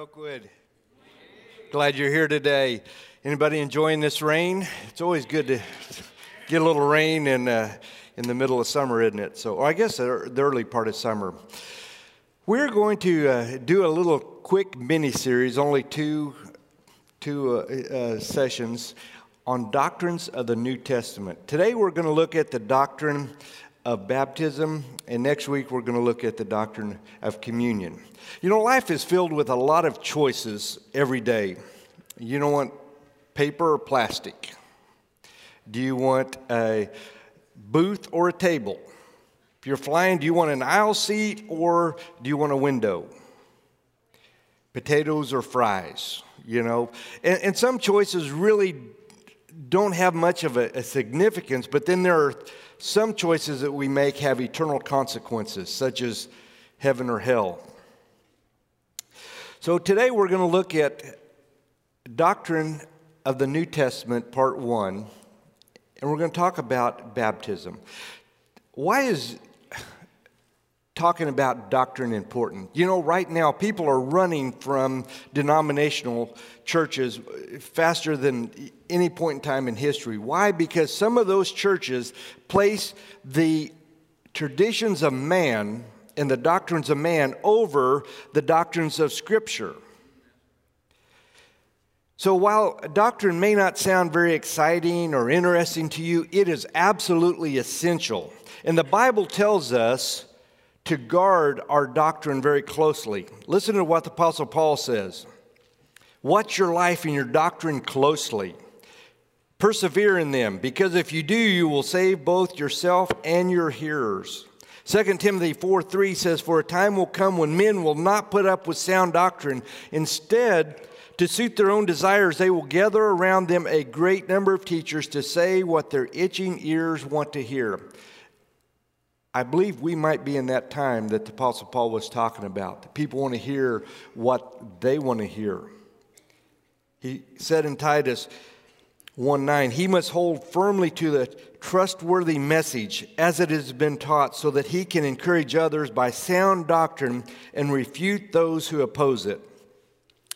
Oakwood. Glad you're here today. Anybody enjoying this rain? It's always good to get a little rain in, uh, in the middle of summer, isn't it? So, I guess the early part of summer. We're going to uh, do a little quick mini series, only two, two uh, uh sessions on doctrines of the New Testament. Today we're going to look at the doctrine of baptism, and next week we're going to look at the doctrine of communion. You know, life is filled with a lot of choices every day. You don't want paper or plastic? Do you want a booth or a table? If you're flying, do you want an aisle seat or do you want a window? Potatoes or fries, you know? And, and some choices really don't have much of a, a significance, but then there are some choices that we make have eternal consequences, such as heaven or hell. So today we're going to look at Doctrine of the New Testament, Part 1, and we're going to talk about baptism. Why is talking about doctrine important. You know, right now, people are running from denominational churches faster than any point in time in history. Why? Because some of those churches place the traditions of man and the doctrines of man over the doctrines of Scripture. So, while doctrine may not sound very exciting or interesting to you, it is absolutely essential. And the Bible tells us to guard our doctrine very closely. Listen to what the Apostle Paul says Watch your life and your doctrine closely. Persevere in them, because if you do, you will save both yourself and your hearers. 2 Timothy 4 3 says, For a time will come when men will not put up with sound doctrine. Instead, to suit their own desires, they will gather around them a great number of teachers to say what their itching ears want to hear. I believe we might be in that time that the Apostle Paul was talking about. People want to hear what they want to hear. He said in Titus 1 9, he must hold firmly to the trustworthy message as it has been taught, so that he can encourage others by sound doctrine and refute those who oppose it.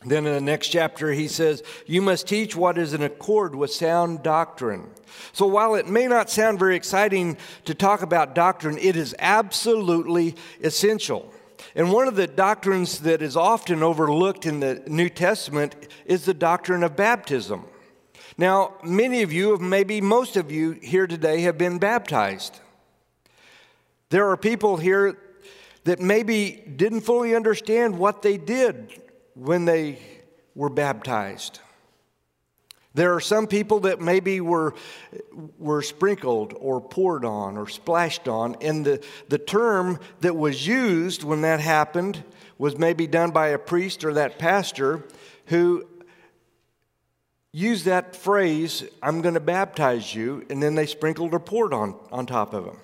Then in the next chapter, he says, You must teach what is in accord with sound doctrine. So while it may not sound very exciting to talk about doctrine, it is absolutely essential. And one of the doctrines that is often overlooked in the New Testament is the doctrine of baptism. Now, many of you, maybe most of you here today, have been baptized. There are people here that maybe didn't fully understand what they did when they were baptized. There are some people that maybe were, were sprinkled or poured on or splashed on, and the, the term that was used when that happened was maybe done by a priest or that pastor who used that phrase, I'm going to baptize you, and then they sprinkled or poured on, on top of them.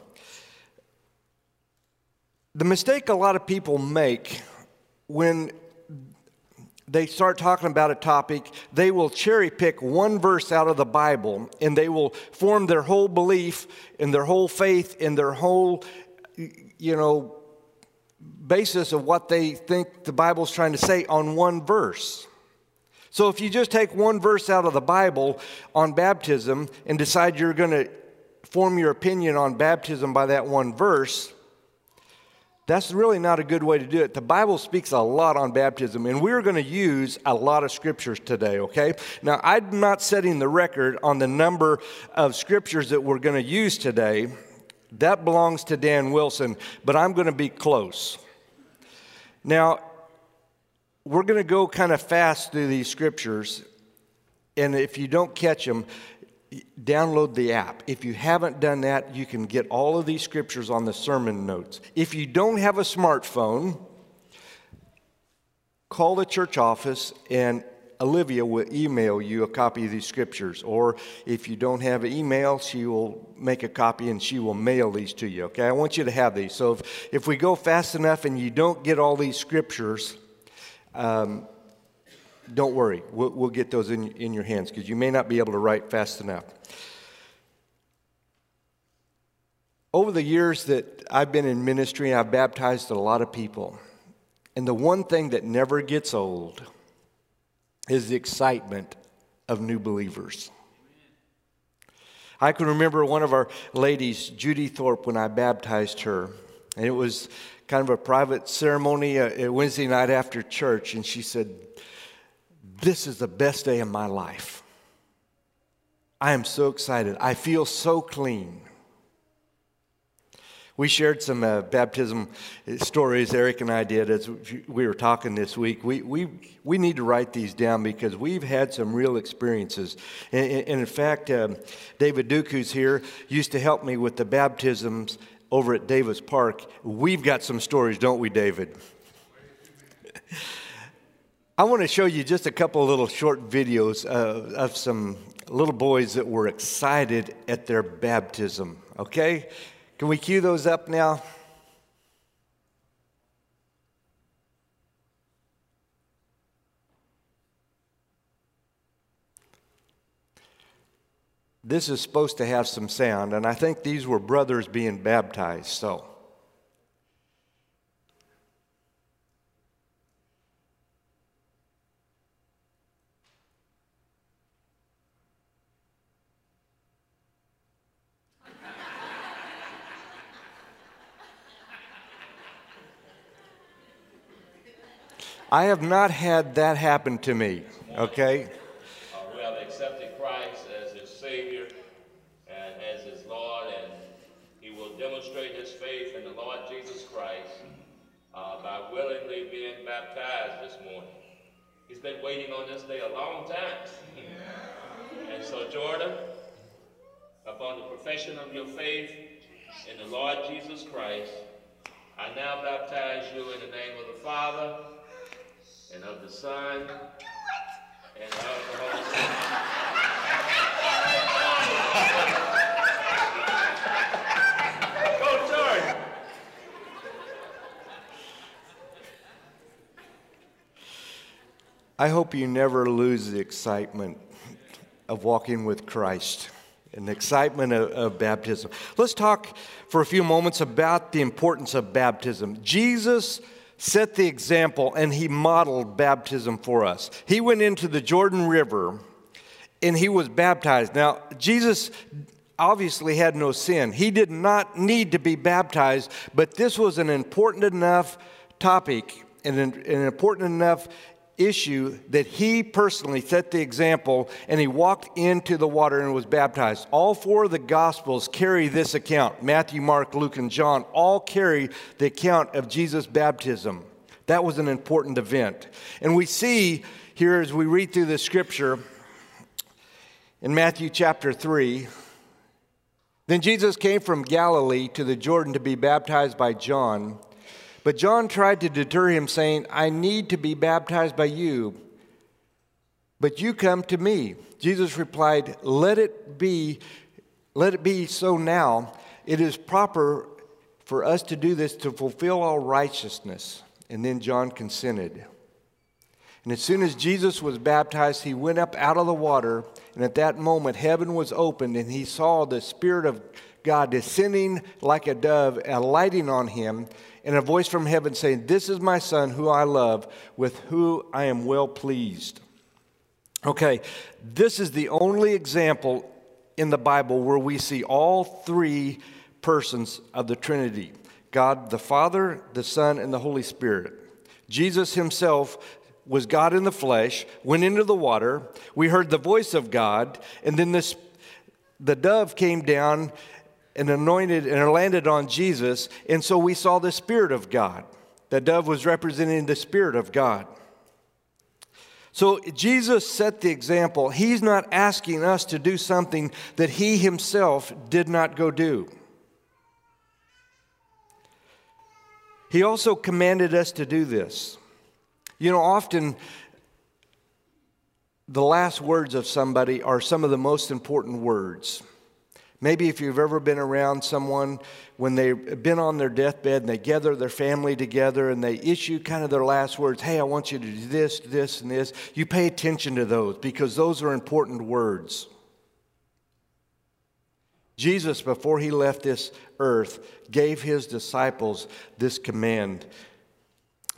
The mistake a lot of people make when they start talking about a topic, they will cherry pick one verse out of the Bible and they will form their whole belief and their whole faith and their whole, you know, basis of what they think the Bible's trying to say on one verse. So if you just take one verse out of the Bible on baptism and decide you're going to form your opinion on baptism by that one verse, that's really not a good way to do it. The Bible speaks a lot on baptism, and we're going to use a lot of scriptures today, okay? Now, I'm not setting the record on the number of scriptures that we're going to use today. That belongs to Dan Wilson, but I'm going to be close. Now, we're going to go kind of fast through these scriptures, and if you don't catch them, download the app. If you haven't done that, you can get all of these scriptures on the sermon notes. If you don't have a smartphone, call the church office and Olivia will email you a copy of these scriptures. Or if you don't have an email, she will make a copy and she will mail these to you. Okay, I want you to have these. So if, if we go fast enough and you don't get all these scriptures, um, don't worry, we'll, we'll get those in, in your hands because you may not be able to write fast enough. Over the years that I've been in ministry, I've baptized a lot of people. And the one thing that never gets old is the excitement of new believers. I can remember one of our ladies, Judy Thorpe, when I baptized her. And it was kind of a private ceremony, a, uh, Wednesday night after church. And she said, This is the best day of my life. I am so excited. I feel so clean. We shared some uh, baptism stories, Eric and I did, as we were talking this week. We, we, we need to write these down because we've had some real experiences. And, and in fact, um, David Duke, who's here, used to help me with the baptisms over at Davis Park. We've got some stories, don't we, David? I want to show you just a couple little short videos uh, of some little boys that were excited at their baptism, okay? Can we cue those up now? This is supposed to have some sound, and I think these were brothers being baptized, so. I have not had that happen to me, okay? Uh, we have accepted Christ as his Savior and as his Lord, and he will demonstrate his faith in the Lord Jesus Christ uh, by willingly being baptized this morning. He's been waiting on this day a long time. and so, Jordan, upon the profession of your faith in the Lord Jesus Christ, I now baptize you in the name of the Father, and of the Son, and of the Holy Spirit. I hope you never lose the excitement of walking with Christ and the excitement of, of, baptism. Let's talk for a few moments about the importance of baptism. Jesus set the example and he modeled baptism for us. He went into the Jordan River and he was baptized. Now, Jesus obviously had no sin. He did not need to be baptized, but this was an important enough topic and an, an important enough issue that he personally set the example and he walked into the water and was baptized. All four of the Gospels carry this account Matthew, Mark, Luke, and John all carry the account of Jesus' baptism. That was an important event. And we see here as we read through the scripture in Matthew chapter 3. Then Jesus came from Galilee to the Jordan to be baptized by John. But John tried to deter him, saying, I need to be baptized by you, but you come to me. Jesus replied, Let it be, let it be so now. It is proper for us to do this to fulfill all righteousness. And then John consented. And as soon as Jesus was baptized, he went up out of the water, and at that moment heaven was opened, and he saw the Spirit of God descending like a dove, alighting on him and a voice from heaven saying, This is my son who I love, with whom I am well pleased. Okay, this is the only example in the Bible where we see all three persons of the Trinity God the Father, the Son, and the Holy Spirit. Jesus himself was God in the flesh, went into the water. We heard the voice of God, and then this, the dove came down and anointed and landed on Jesus. And so we saw the Spirit of God. The dove was representing the Spirit of God. So Jesus set the example. He's not asking us to do something that he himself did not go do. He also commanded us to do this. You know, often the last words of somebody are some of the most important words. Maybe if you've ever been around someone when they've been on their deathbed and they gather their family together and they issue kind of their last words, hey, I want you to do this, this, and this, you pay attention to those because those are important words. Jesus, before he left this earth, gave his disciples this command.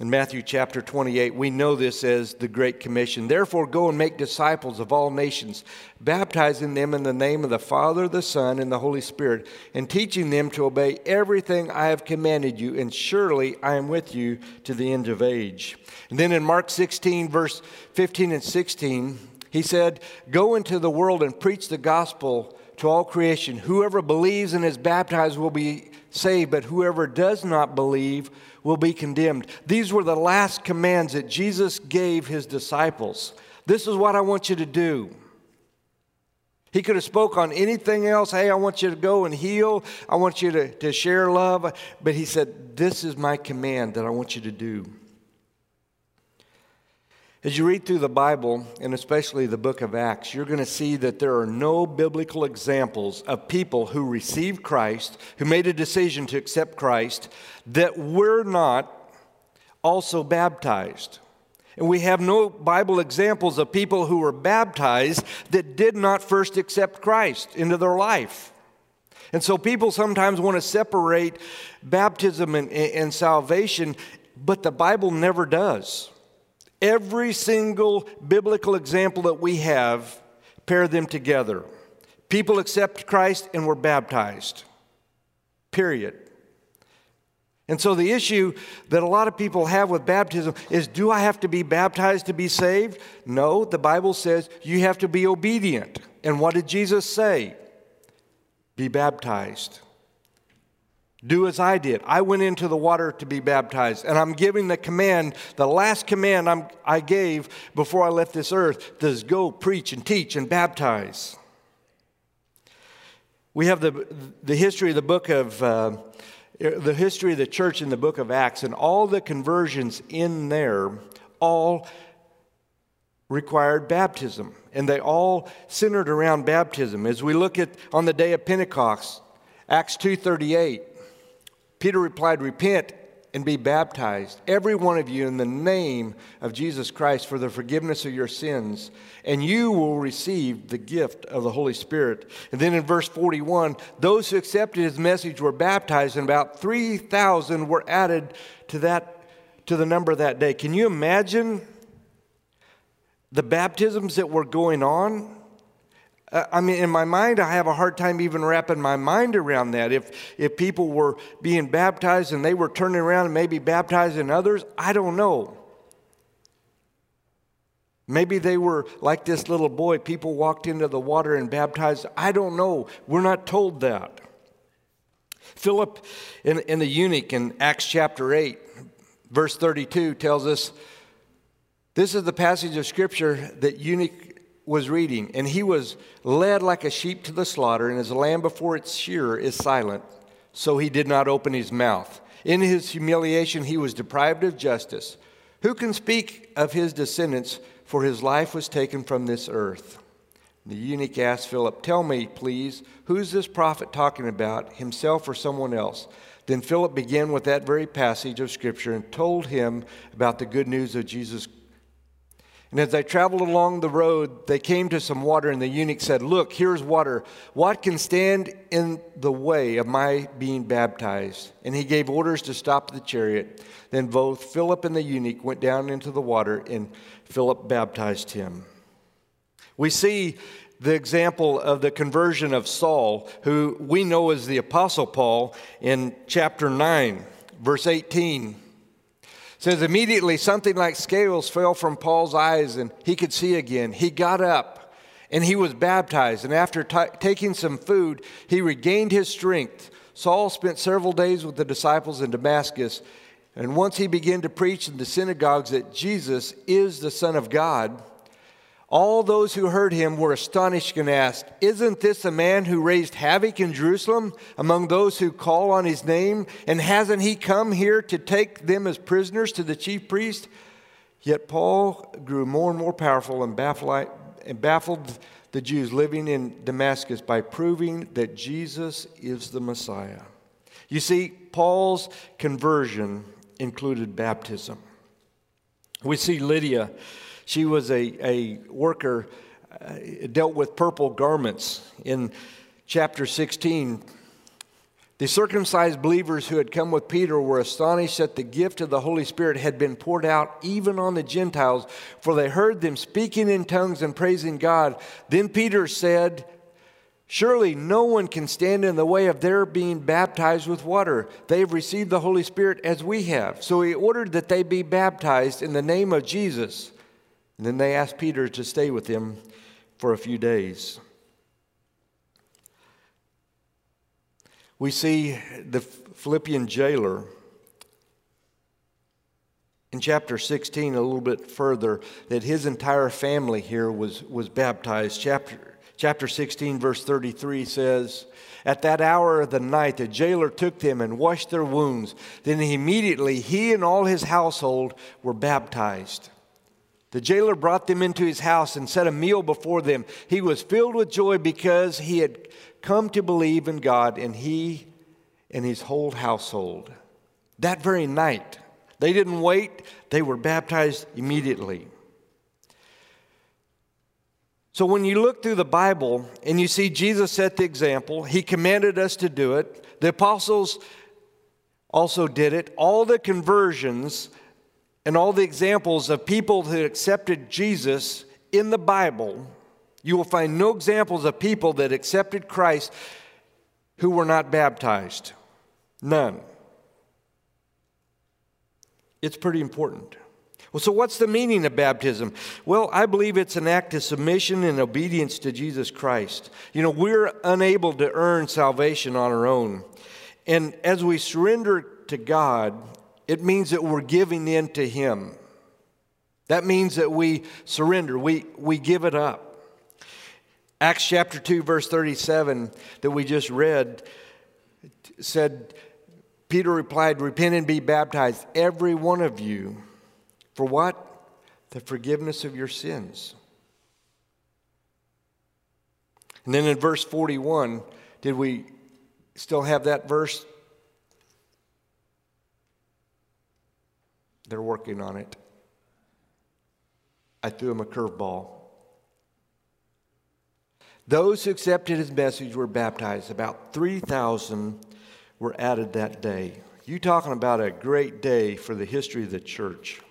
In Matthew chapter 28, we know this as the Great Commission. Therefore, go and make disciples of all nations, baptizing them in the name of the Father, the Son, and the Holy Spirit, and teaching them to obey everything I have commanded you, and surely I am with you to the end of age. And then in Mark 16, verse 15 and 16, he said, Go into the world and preach the gospel to all creation. Whoever believes and is baptized will be saved, but whoever does not believe will be condemned. These were the last commands that Jesus gave his disciples. This is what I want you to do. He could have spoke on anything else. Hey, I want you to go and heal. I want you to, to share love. But he said, This is my command that I want you to do. As you read through the Bible, and especially the book of Acts, you're going to see that there are no biblical examples of people who received Christ, who made a decision to accept Christ, that were not also baptized. And we have no Bible examples of people who were baptized that did not first accept Christ into their life. And so people sometimes want to separate baptism and, and salvation, but the Bible never does. Every single biblical example that we have, pair them together. People accept Christ and were baptized. Period. And so the issue that a lot of people have with baptism is do I have to be baptized to be saved? No, the Bible says you have to be obedient. And what did Jesus say? Be baptized. Do as I did. I went into the water to be baptized, and I'm giving the command, the last command I'm, i gave before I left this earth is go preach and teach and baptize. We have the, the history of the book of, uh, the history of the church in the book of Acts, and all the conversions in there all required baptism, and they all centered around baptism. As we look at on the day of Pentecost, Acts 238, Peter replied, Repent and be baptized, every one of you, in the name of Jesus Christ for the forgiveness of your sins, and you will receive the gift of the Holy Spirit. And then in verse 41, those who accepted his message were baptized, and about 3,000 were added to, that, to the number that day. Can you imagine the baptisms that were going on? I mean, in my mind, I have a hard time even wrapping my mind around that. If, if people were being baptized and they were turning around and maybe baptizing others, I don't know. Maybe they were like this little boy. People walked into the water and baptized. I don't know. We're not told that. Philip in, in the eunuch in Acts chapter 8, verse 32 tells us this is the passage of scripture that eunuch was reading, and he was led like a sheep to the slaughter, and as a lamb before its shearer is silent, so he did not open his mouth. In his humiliation, he was deprived of justice. Who can speak of his descendants, for his life was taken from this earth? The eunuch asked Philip, Tell me, please, who's this prophet talking about, himself or someone else? Then Philip began with that very passage of Scripture and told him about the good news of Jesus and as they traveled along the road, they came to some water, and the eunuch said, Look, here's water. What can stand in the way of my being baptized? And he gave orders to stop the chariot. Then both Philip and the eunuch went down into the water, and Philip baptized him. We see the example of the conversion of Saul, who we know as the Apostle Paul, in chapter 9, verse 18 says immediately something like scales fell from Paul's eyes and he could see again. He got up and he was baptized. And after t- taking some food, he regained his strength. Saul spent several days with the disciples in Damascus. And once he began to preach in the synagogues that Jesus is the Son of God, all those who heard him were astonished and asked, Isn't this a man who raised havoc in Jerusalem among those who call on his name? And hasn't he come here to take them as prisoners to the chief priest? Yet Paul grew more and more powerful and baffled the Jews living in Damascus by proving that Jesus is the Messiah. You see, Paul's conversion included baptism. We see Lydia she was a, a worker, uh, dealt with purple garments. In chapter 16, The circumcised believers who had come with Peter were astonished that the gift of the Holy Spirit had been poured out even on the Gentiles, for they heard them speaking in tongues and praising God. Then Peter said, Surely no one can stand in the way of their being baptized with water. They have received the Holy Spirit as we have. So he ordered that they be baptized in the name of Jesus. And then they asked Peter to stay with them for a few days. We see the Philippian jailer in chapter 16 a little bit further that his entire family here was, was baptized. Chapter, chapter 16, verse 33 says, At that hour of the night, the jailer took them and washed their wounds. Then immediately he and all his household were baptized. The jailer brought them into his house and set a meal before them. He was filled with joy because he had come to believe in God, and he and his whole household. That very night, they didn't wait, they were baptized immediately. So when you look through the Bible and you see Jesus set the example, he commanded us to do it. The apostles also did it. All the conversions and all the examples of people who accepted Jesus in the Bible you will find no examples of people that accepted Christ who were not baptized. None. It's pretty important. Well, so what's the meaning of baptism? Well, I believe it's an act of submission and obedience to Jesus Christ. You know, we're unable to earn salvation on our own. And as we surrender to God, it means that we're giving in to Him. That means that we surrender, we, we give it up. Acts chapter 2, verse 37 that we just read said, Peter replied, Repent and be baptized, every one of you. For what? The forgiveness of your sins. And then in verse 41, did we still have that verse? They're working on it. I threw him a curveball. Those who accepted his message were baptized. About 3,000 were added that day. You talking about a great day for the history of the church.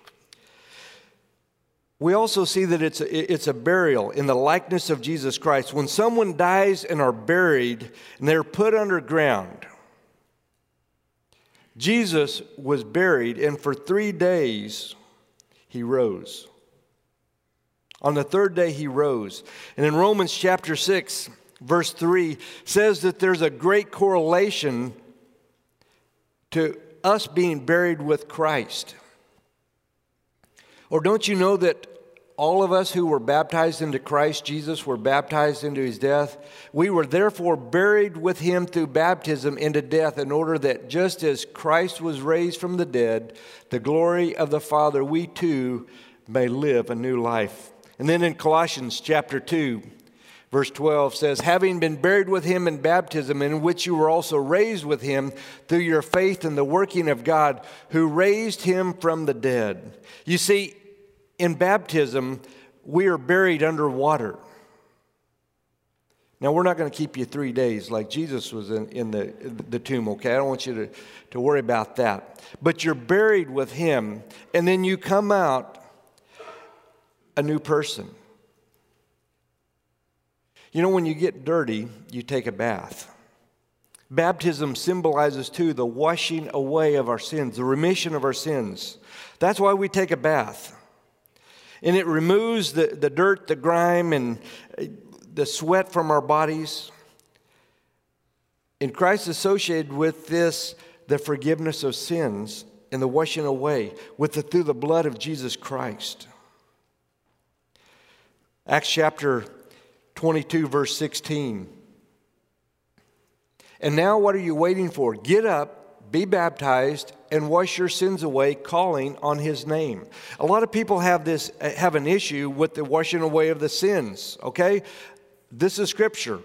We also see that it's a, it's a burial in the likeness of Jesus Christ. When someone dies and are buried and they're put underground, Jesus was buried, and for three days he rose. On the third day, he rose. And in Romans chapter 6, verse 3, says that there's a great correlation to us being buried with Christ. Or don't you know that all of us who were baptized into Christ Jesus were baptized into his death? We were therefore buried with him through baptism into death, in order that just as Christ was raised from the dead, the glory of the Father, we too may live a new life. And then in Colossians chapter 2, verse 12 says, Having been buried with him in baptism, in which you were also raised with him through your faith in the working of God, who raised him from the dead. You see, in baptism, we are buried under water. Now, we're not going to keep you three days like Jesus was in, in the, the tomb, okay? I don't want you to, to worry about that. But you're buried with him, and then you come out a new person. You know, when you get dirty, you take a bath. Baptism symbolizes, too, the washing away of our sins, the remission of our sins. That's why we take a bath. And it removes the, the dirt, the grime, and uh, the sweat from our bodies. And Christ associated with this the forgiveness of sins and the washing away with the, through the blood of Jesus Christ. Acts chapter 22, verse 16. And now, what are you waiting for? Get up, be baptized, and wash your sins away, calling on his name. A lot of people have this have an issue with the washing away of the sins, okay? This is scripture.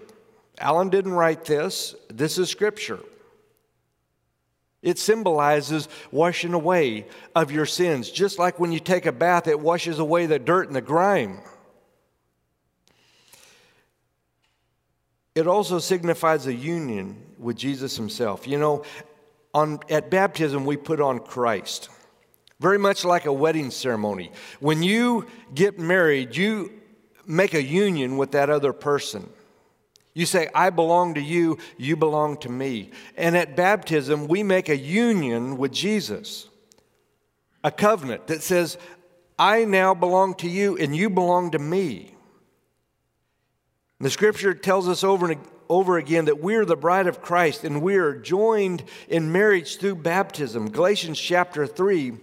Alan didn't write this. This is scripture. It symbolizes washing away of your sins. Just like when you take a bath, it washes away the dirt and the grime. It also signifies a union with Jesus himself. You know, on, at baptism, we put on Christ. Very much like a wedding ceremony. When you get married, you make a union with that other person. You say, I belong to you, you belong to me. And at baptism, we make a union with Jesus, a covenant that says, I now belong to you and you belong to me. The scripture tells us over and over again that we're the bride of Christ and we're joined in marriage through baptism. Galatians chapter 3,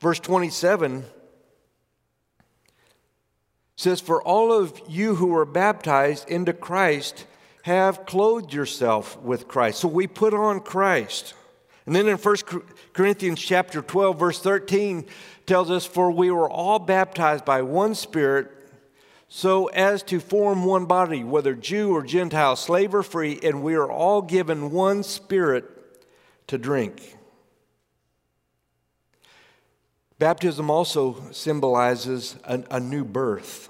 verse 27 says, For all of you who were baptized into Christ have clothed yourself with Christ. So we put on Christ. And then in 1 Corinthians chapter 12, verse 13 tells us, For we were all baptized by one Spirit so as to form one body, whether Jew or Gentile, slave or free, and we are all given one spirit to drink. Baptism also symbolizes a, a, new birth.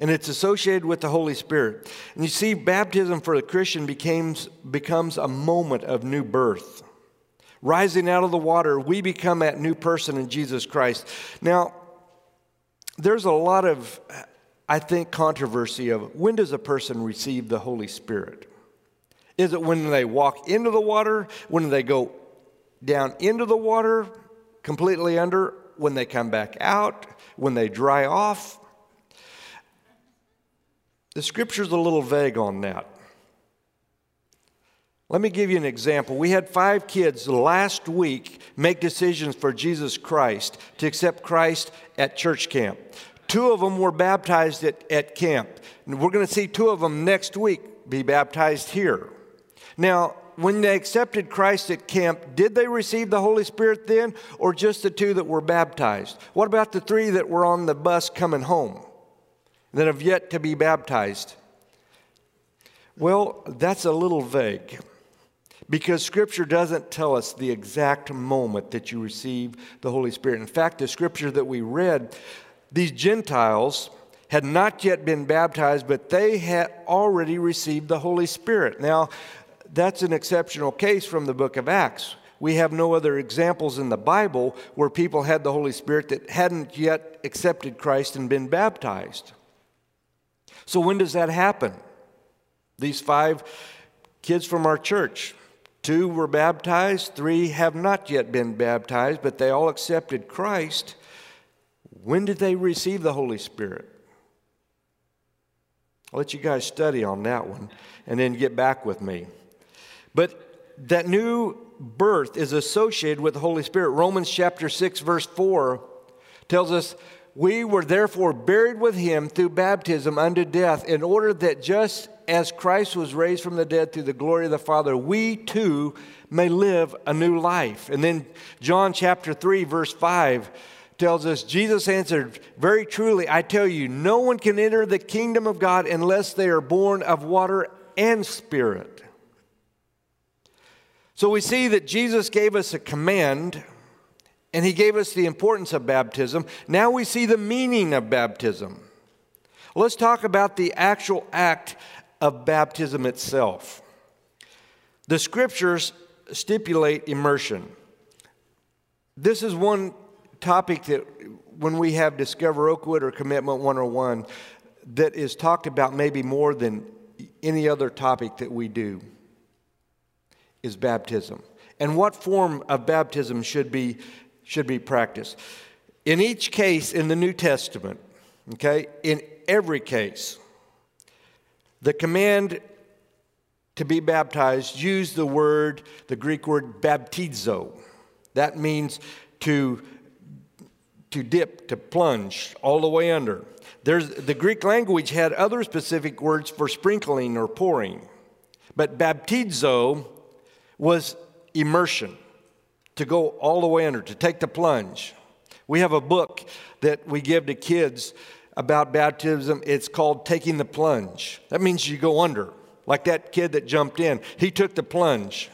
And it's associated with the Holy Spirit. And you see, baptism for the Christian becomes, becomes a moment of new birth. Rising out of the water, we become that new person in Jesus Christ. Now, there's a lot of, I think, controversy of when does a person receive the Holy Spirit? Is it when they walk into the water, when they go down into the water, completely under, when they come back out, when they dry off? The scripture's a little vague on that. Let me give you an example. We had five kids last week make decisions for Jesus Christ to accept Christ at church camp. Two of them were baptized at, at camp. And we're going to see two of them next week be baptized here. Now, when they accepted Christ at camp, did they receive the Holy Spirit then, or just the two that were baptized? What about the three that were on the bus coming home that have yet to be baptized? Well, that's a little vague. Because Scripture doesn't tell us the exact moment that you receive the Holy Spirit. In fact, the Scripture that we read, these Gentiles had not yet been baptized, but they had already received the Holy Spirit. Now, that's an exceptional case from the book of Acts. We have no other examples in the Bible where people had the Holy Spirit that hadn't yet accepted Christ and been baptized. So, when does that happen? These five kids from our church, Two were baptized, three have not yet been baptized, but they all accepted Christ. When did they receive the Holy Spirit? I'll let you guys study on that one and then get back with me. But that new birth is associated with the Holy Spirit. Romans chapter 6, verse 4 tells us, We were therefore buried with him through baptism unto death, in order that just as Christ was raised from the dead through the glory of the Father, we too may live a new life. And then John chapter 3, verse 5 tells us Jesus answered, Very truly, I tell you, no one can enter the kingdom of God unless they are born of water and spirit. So we see that Jesus gave us a command and he gave us the importance of baptism. Now we see the meaning of baptism. Let's talk about the actual act of baptism itself. The scriptures stipulate immersion. This is one topic that when we have Discover Oakwood or Commitment 101 that is talked about maybe more than any other topic that we do is baptism. And what form of baptism should be should be practiced. In each case in the New Testament, okay, in every case, the command to be baptized used the word, the Greek word baptizo. That means to, to dip, to plunge all the way under. There's, the Greek language had other specific words for sprinkling or pouring, but baptizo was immersion, to go all the way under, to take the plunge. We have a book that we give to kids about baptism, it's called taking the plunge. That means you go under, like that kid that jumped in. He took the plunge.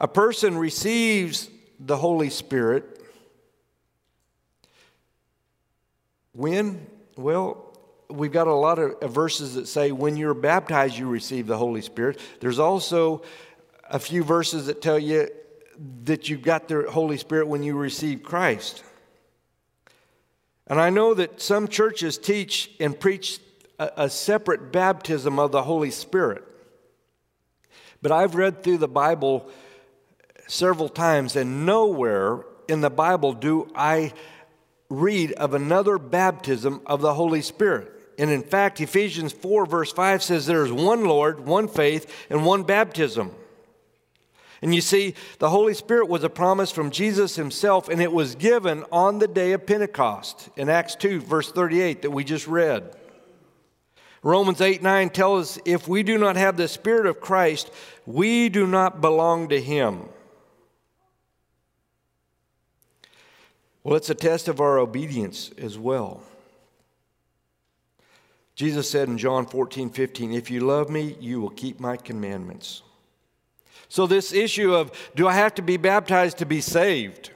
A person receives the Holy Spirit when? Well, we've got a lot of verses that say when you're baptized, you receive the Holy Spirit. There's also a few verses that tell you that you've got the Holy Spirit when you receive Christ. And I know that some churches teach and preach a, a separate baptism of the Holy Spirit. But I've read through the Bible several times, and nowhere in the Bible do I read of another baptism of the Holy Spirit. And in fact, Ephesians 4, verse 5 says there is one Lord, one faith, and one baptism. And you see, the Holy Spirit was a promise from Jesus himself, and it was given on the day of Pentecost in Acts 2, verse 38, that we just read. Romans 8 9 tells us if we do not have the Spirit of Christ, we do not belong to Him. Well, it's a test of our obedience as well. Jesus said in John 14 15, If you love me, you will keep my commandments. So, this issue of do I have to be baptized to be saved?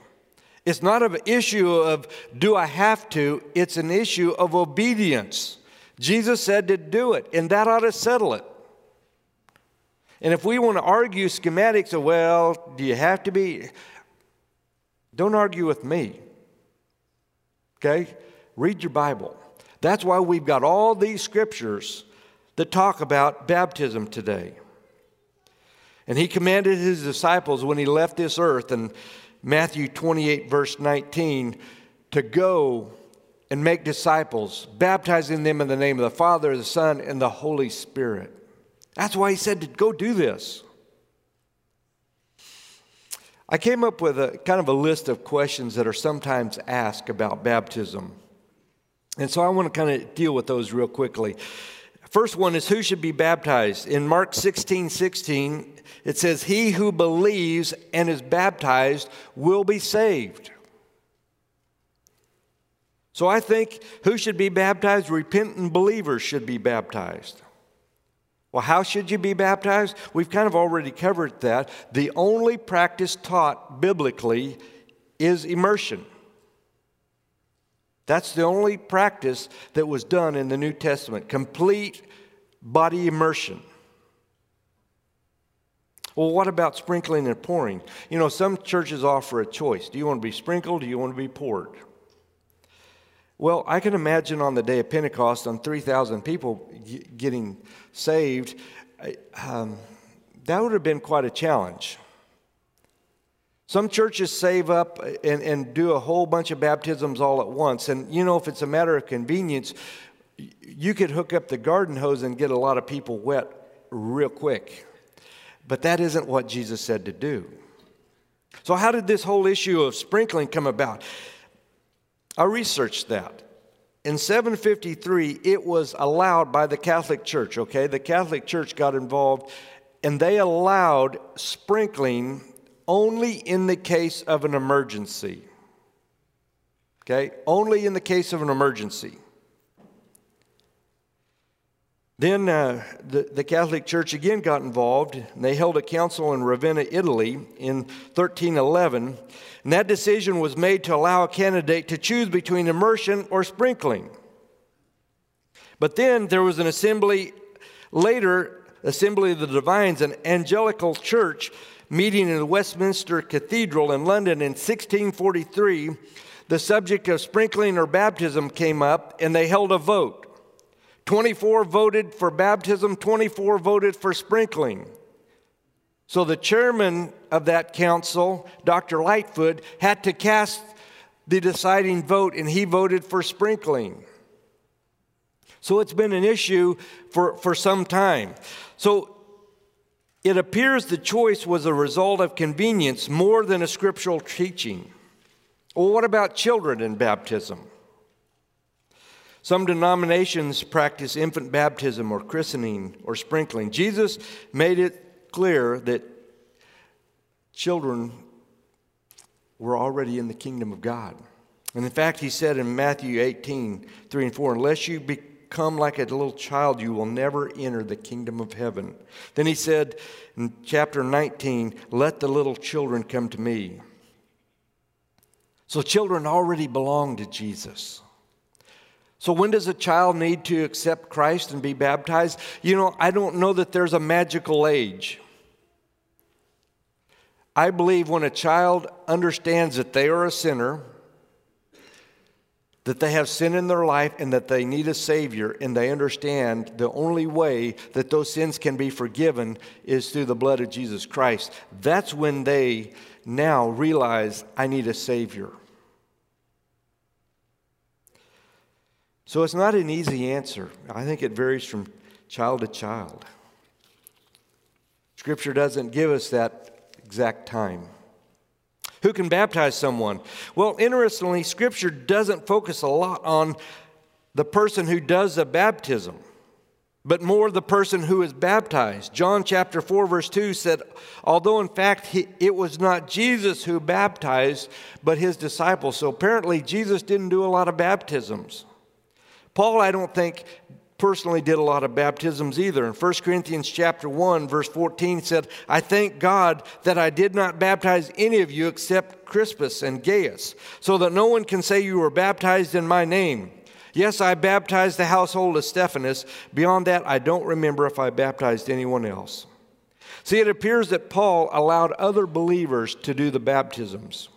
It's not an issue of do I have to, it's an issue of obedience. Jesus said to do it, and that ought to settle it. And if we want to argue schematics of, well, do you have to be? Don't argue with me. Okay? Read your Bible. That's why we've got all these scriptures that talk about baptism today. And he commanded his disciples when he left this earth in Matthew 28, verse 19, to go and make disciples, baptizing them in the name of the Father, the Son, and the Holy Spirit. That's why he said to go do this. I came up with a kind of a list of questions that are sometimes asked about baptism. And so I want to kind of deal with those real quickly. First one is who should be baptized? In Mark 16 16, it says, He who believes and is baptized will be saved. So I think who should be baptized? Repentant believers should be baptized. Well, how should you be baptized? We've kind of already covered that. The only practice taught biblically is immersion. That's the only practice that was done in the New Testament complete body immersion. Well, what about sprinkling and pouring? You know, some churches offer a choice. Do you want to be sprinkled? Do you want to be poured? Well, I can imagine on the day of Pentecost, on 3,000 people getting saved, um, that would have been quite a challenge. Some churches save up and, and do a whole bunch of baptisms all at once. And, you know, if it's a matter of convenience, you could hook up the garden hose and get a lot of people wet real quick. But that isn't what Jesus said to do. So, how did this whole issue of sprinkling come about? I researched that. In 753, it was allowed by the Catholic Church, okay? The Catholic Church got involved and they allowed sprinkling only in the case of an emergency. Okay? Only in the case of an emergency. Then uh, the, the Catholic Church again got involved, and they held a council in Ravenna, Italy in 1311. And that decision was made to allow a candidate to choose between immersion or sprinkling. But then there was an assembly later, Assembly of the Divines, an angelical church meeting in the Westminster Cathedral in London in 1643. The subject of sprinkling or baptism came up, and they held a vote. 24 voted for baptism, 24 voted for sprinkling. So the chairman of that council, Dr. Lightfoot, had to cast the deciding vote and he voted for sprinkling. So it's been an issue for, for some time. So it appears the choice was a result of convenience more than a scriptural teaching. Well, what about children in baptism? Some denominations practice infant baptism or christening or sprinkling. Jesus made it clear that children were already in the kingdom of God. And in fact, he said in Matthew 18, 3 and 4, unless you become like a little child, you will never enter the kingdom of heaven. Then he said in chapter 19, let the little children come to me. So children already belong to Jesus. So, when does a child need to accept Christ and be baptized? You know, I don't know that there's a magical age. I believe when a child understands that they are a sinner, that they have sin in their life and that they need a Savior, and they understand the only way that those sins can be forgiven is through the blood of Jesus Christ. That's when they now realize, I need a Savior. So it's not an easy answer. I think it varies from child to child. Scripture doesn't give us that exact time. Who can baptize someone? Well, interestingly, Scripture doesn't focus a lot on the person who does the baptism, but more the person who is baptized. John chapter 4, verse 2 said, Although in fact he, it was not Jesus who baptized, but his disciples. So apparently, Jesus didn't do a lot of baptisms. Paul, I don't think, personally did a lot of baptisms either. In 1 Corinthians chapter 1 verse 14 said, "I thank God that I did not baptize any of you except Crispus and Gaius, so that no one can say you were baptized in my name." Yes, I baptized the household of Stephanas. Beyond that, I don't remember if I baptized anyone else. See, it appears that Paul allowed other believers to do the baptisms.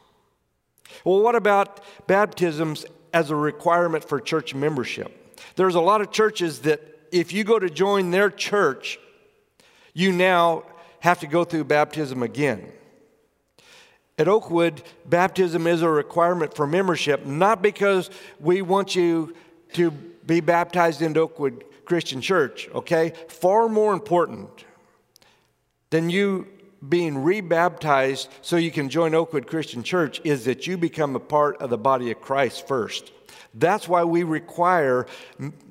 Well, what about baptisms as a requirement for church membership? There's a lot of churches that if you go to join their church, you now have to go through baptism again. At Oakwood, baptism is a requirement for membership, not because we want you to be baptized into Oakwood Christian Church, okay? Far more important than you being rebaptized so you can join Oakwood Christian Church is that you become a part of the body of Christ first. That's why we require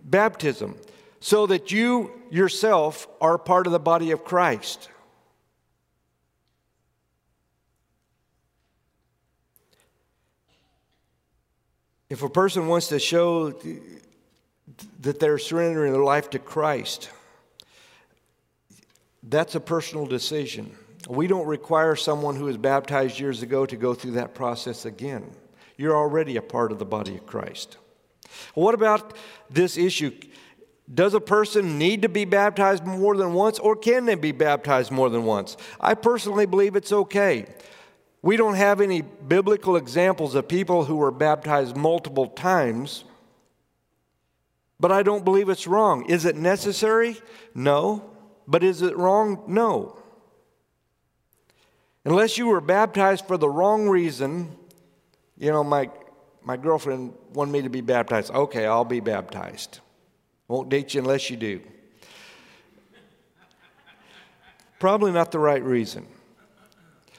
baptism, so that you yourself are part of the body of Christ. If a person wants to show that they're surrendering their life to Christ, that's a personal decision. We don't require someone who was baptized years ago to go through that process again. You're already a part of the body of Christ. What about this issue? Does a person need to be baptized more than once, or can they be baptized more than once? I personally believe it's okay. We don't have any biblical examples of people who were baptized multiple times, but I don't believe it's wrong. Is it necessary? No. But is it wrong? No. Unless you were baptized for the wrong reason, you know, my, my girlfriend wanted me to be baptized. Okay, I'll be baptized. Won't date you unless you do. Probably not the right reason.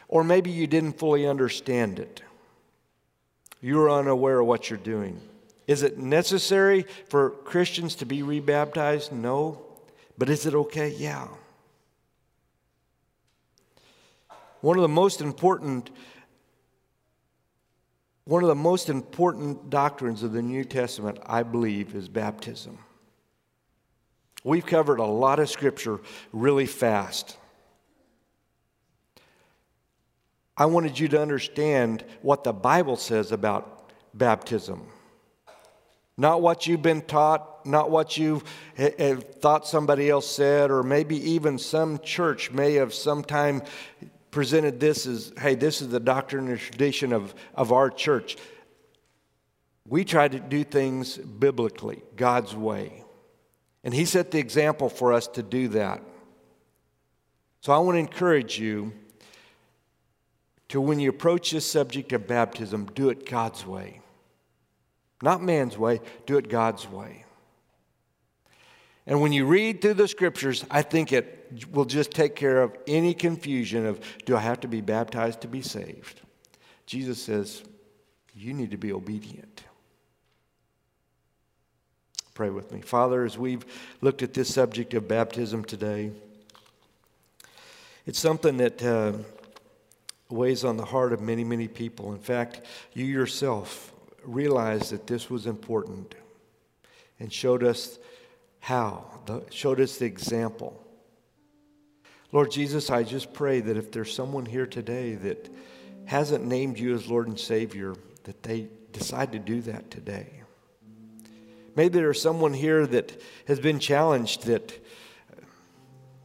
Or maybe you didn't fully understand it. You're unaware of what you're doing. Is it necessary for Christians to be rebaptized? No. But is it okay? Yeah. One of the most important one of the most important doctrines of the New Testament, I believe, is baptism. We've covered a lot of scripture really fast. I wanted you to understand what the Bible says about baptism. Not what you've been taught, not what you have thought somebody else said, or maybe even some church may have sometime presented this as hey, this is the doctrine and tradition of, of our church. We try to do things biblically, God's way. And He set the example for us to do that. So I want to encourage you to, when you approach this subject of baptism, do it God's way. Not man's way, do it God's way. And when you read through the scriptures, I think it will just take care of any confusion of do I have to be baptized to be saved? Jesus says, you need to be obedient. Pray with me. Father, as we've looked at this subject of baptism today, it's something that uh, weighs on the heart of many, many people. In fact, you yourself realized that this was important and showed us how, showed us the example. Lord Jesus, I just pray that if there's someone here today that hasn't named you as Lord and Savior, that they decide to do that today. Maybe there's someone here that has been challenged that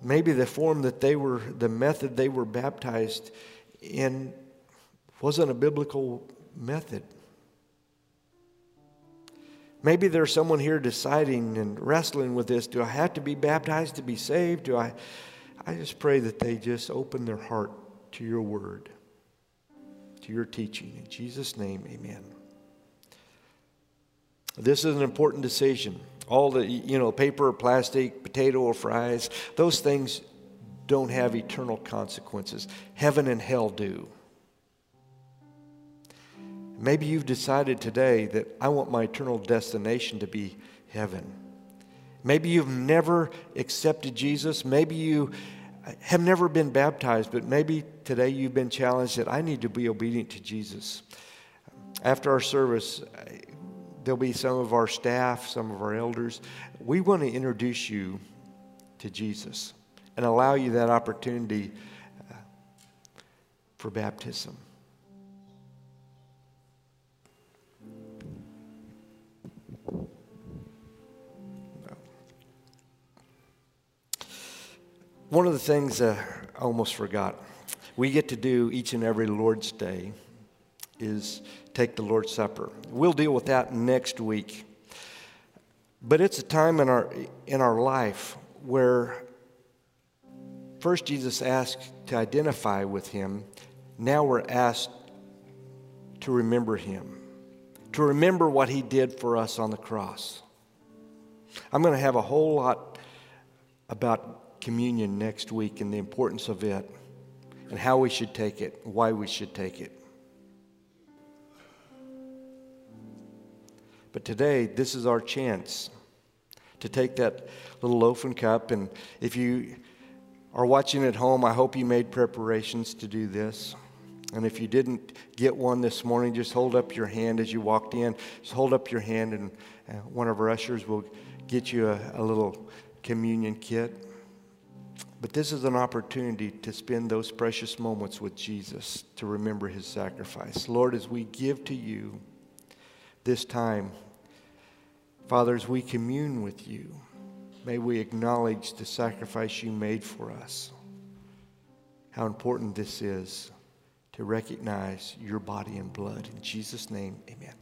maybe the form that they were, the method they were baptized in wasn't a biblical method. Maybe there's someone here deciding and wrestling with this. Do I have to be baptized to be saved? Do I? I just pray that they just open their heart to your word, to your teaching. In Jesus' name, amen. This is an important decision. All the, you know, paper or plastic, potato or fries, those things don't have eternal consequences. Heaven and hell do. Maybe you've decided today that I want my eternal destination to be heaven. Maybe you've never accepted Jesus. Maybe you have never been baptized, but maybe today you've been challenged that I need to be obedient to Jesus. After our service, there'll be some of our staff, some of our elders. We want to introduce you to Jesus and allow you that opportunity uh, for baptism. One of the things uh, I almost forgot, we get to do each and every Lord's Day is take the Lord's Supper. We'll deal with that next week. But it's a time in our, in our life where first Jesus asked to identify with him. Now we're asked to remember him, to remember what he did for us on the cross. I'm going to have a whole lot about communion next week and the importance of it and how we should take it, why we should take it. But today, this is our chance to take that little loaf and cup. And if you are watching at home, I hope you made preparations to do this. And if you didn't get one this morning, just hold up your hand as you walked in. Just hold up your hand, and uh, one of our ushers will get you a, a little communion kit. But this is an opportunity to spend those precious moments with Jesus to remember his sacrifice. Lord, as we give to you this time, Father, as we commune with you, may we acknowledge the sacrifice you made for us. How important this is to recognize your body and blood. In Jesus' name, amen.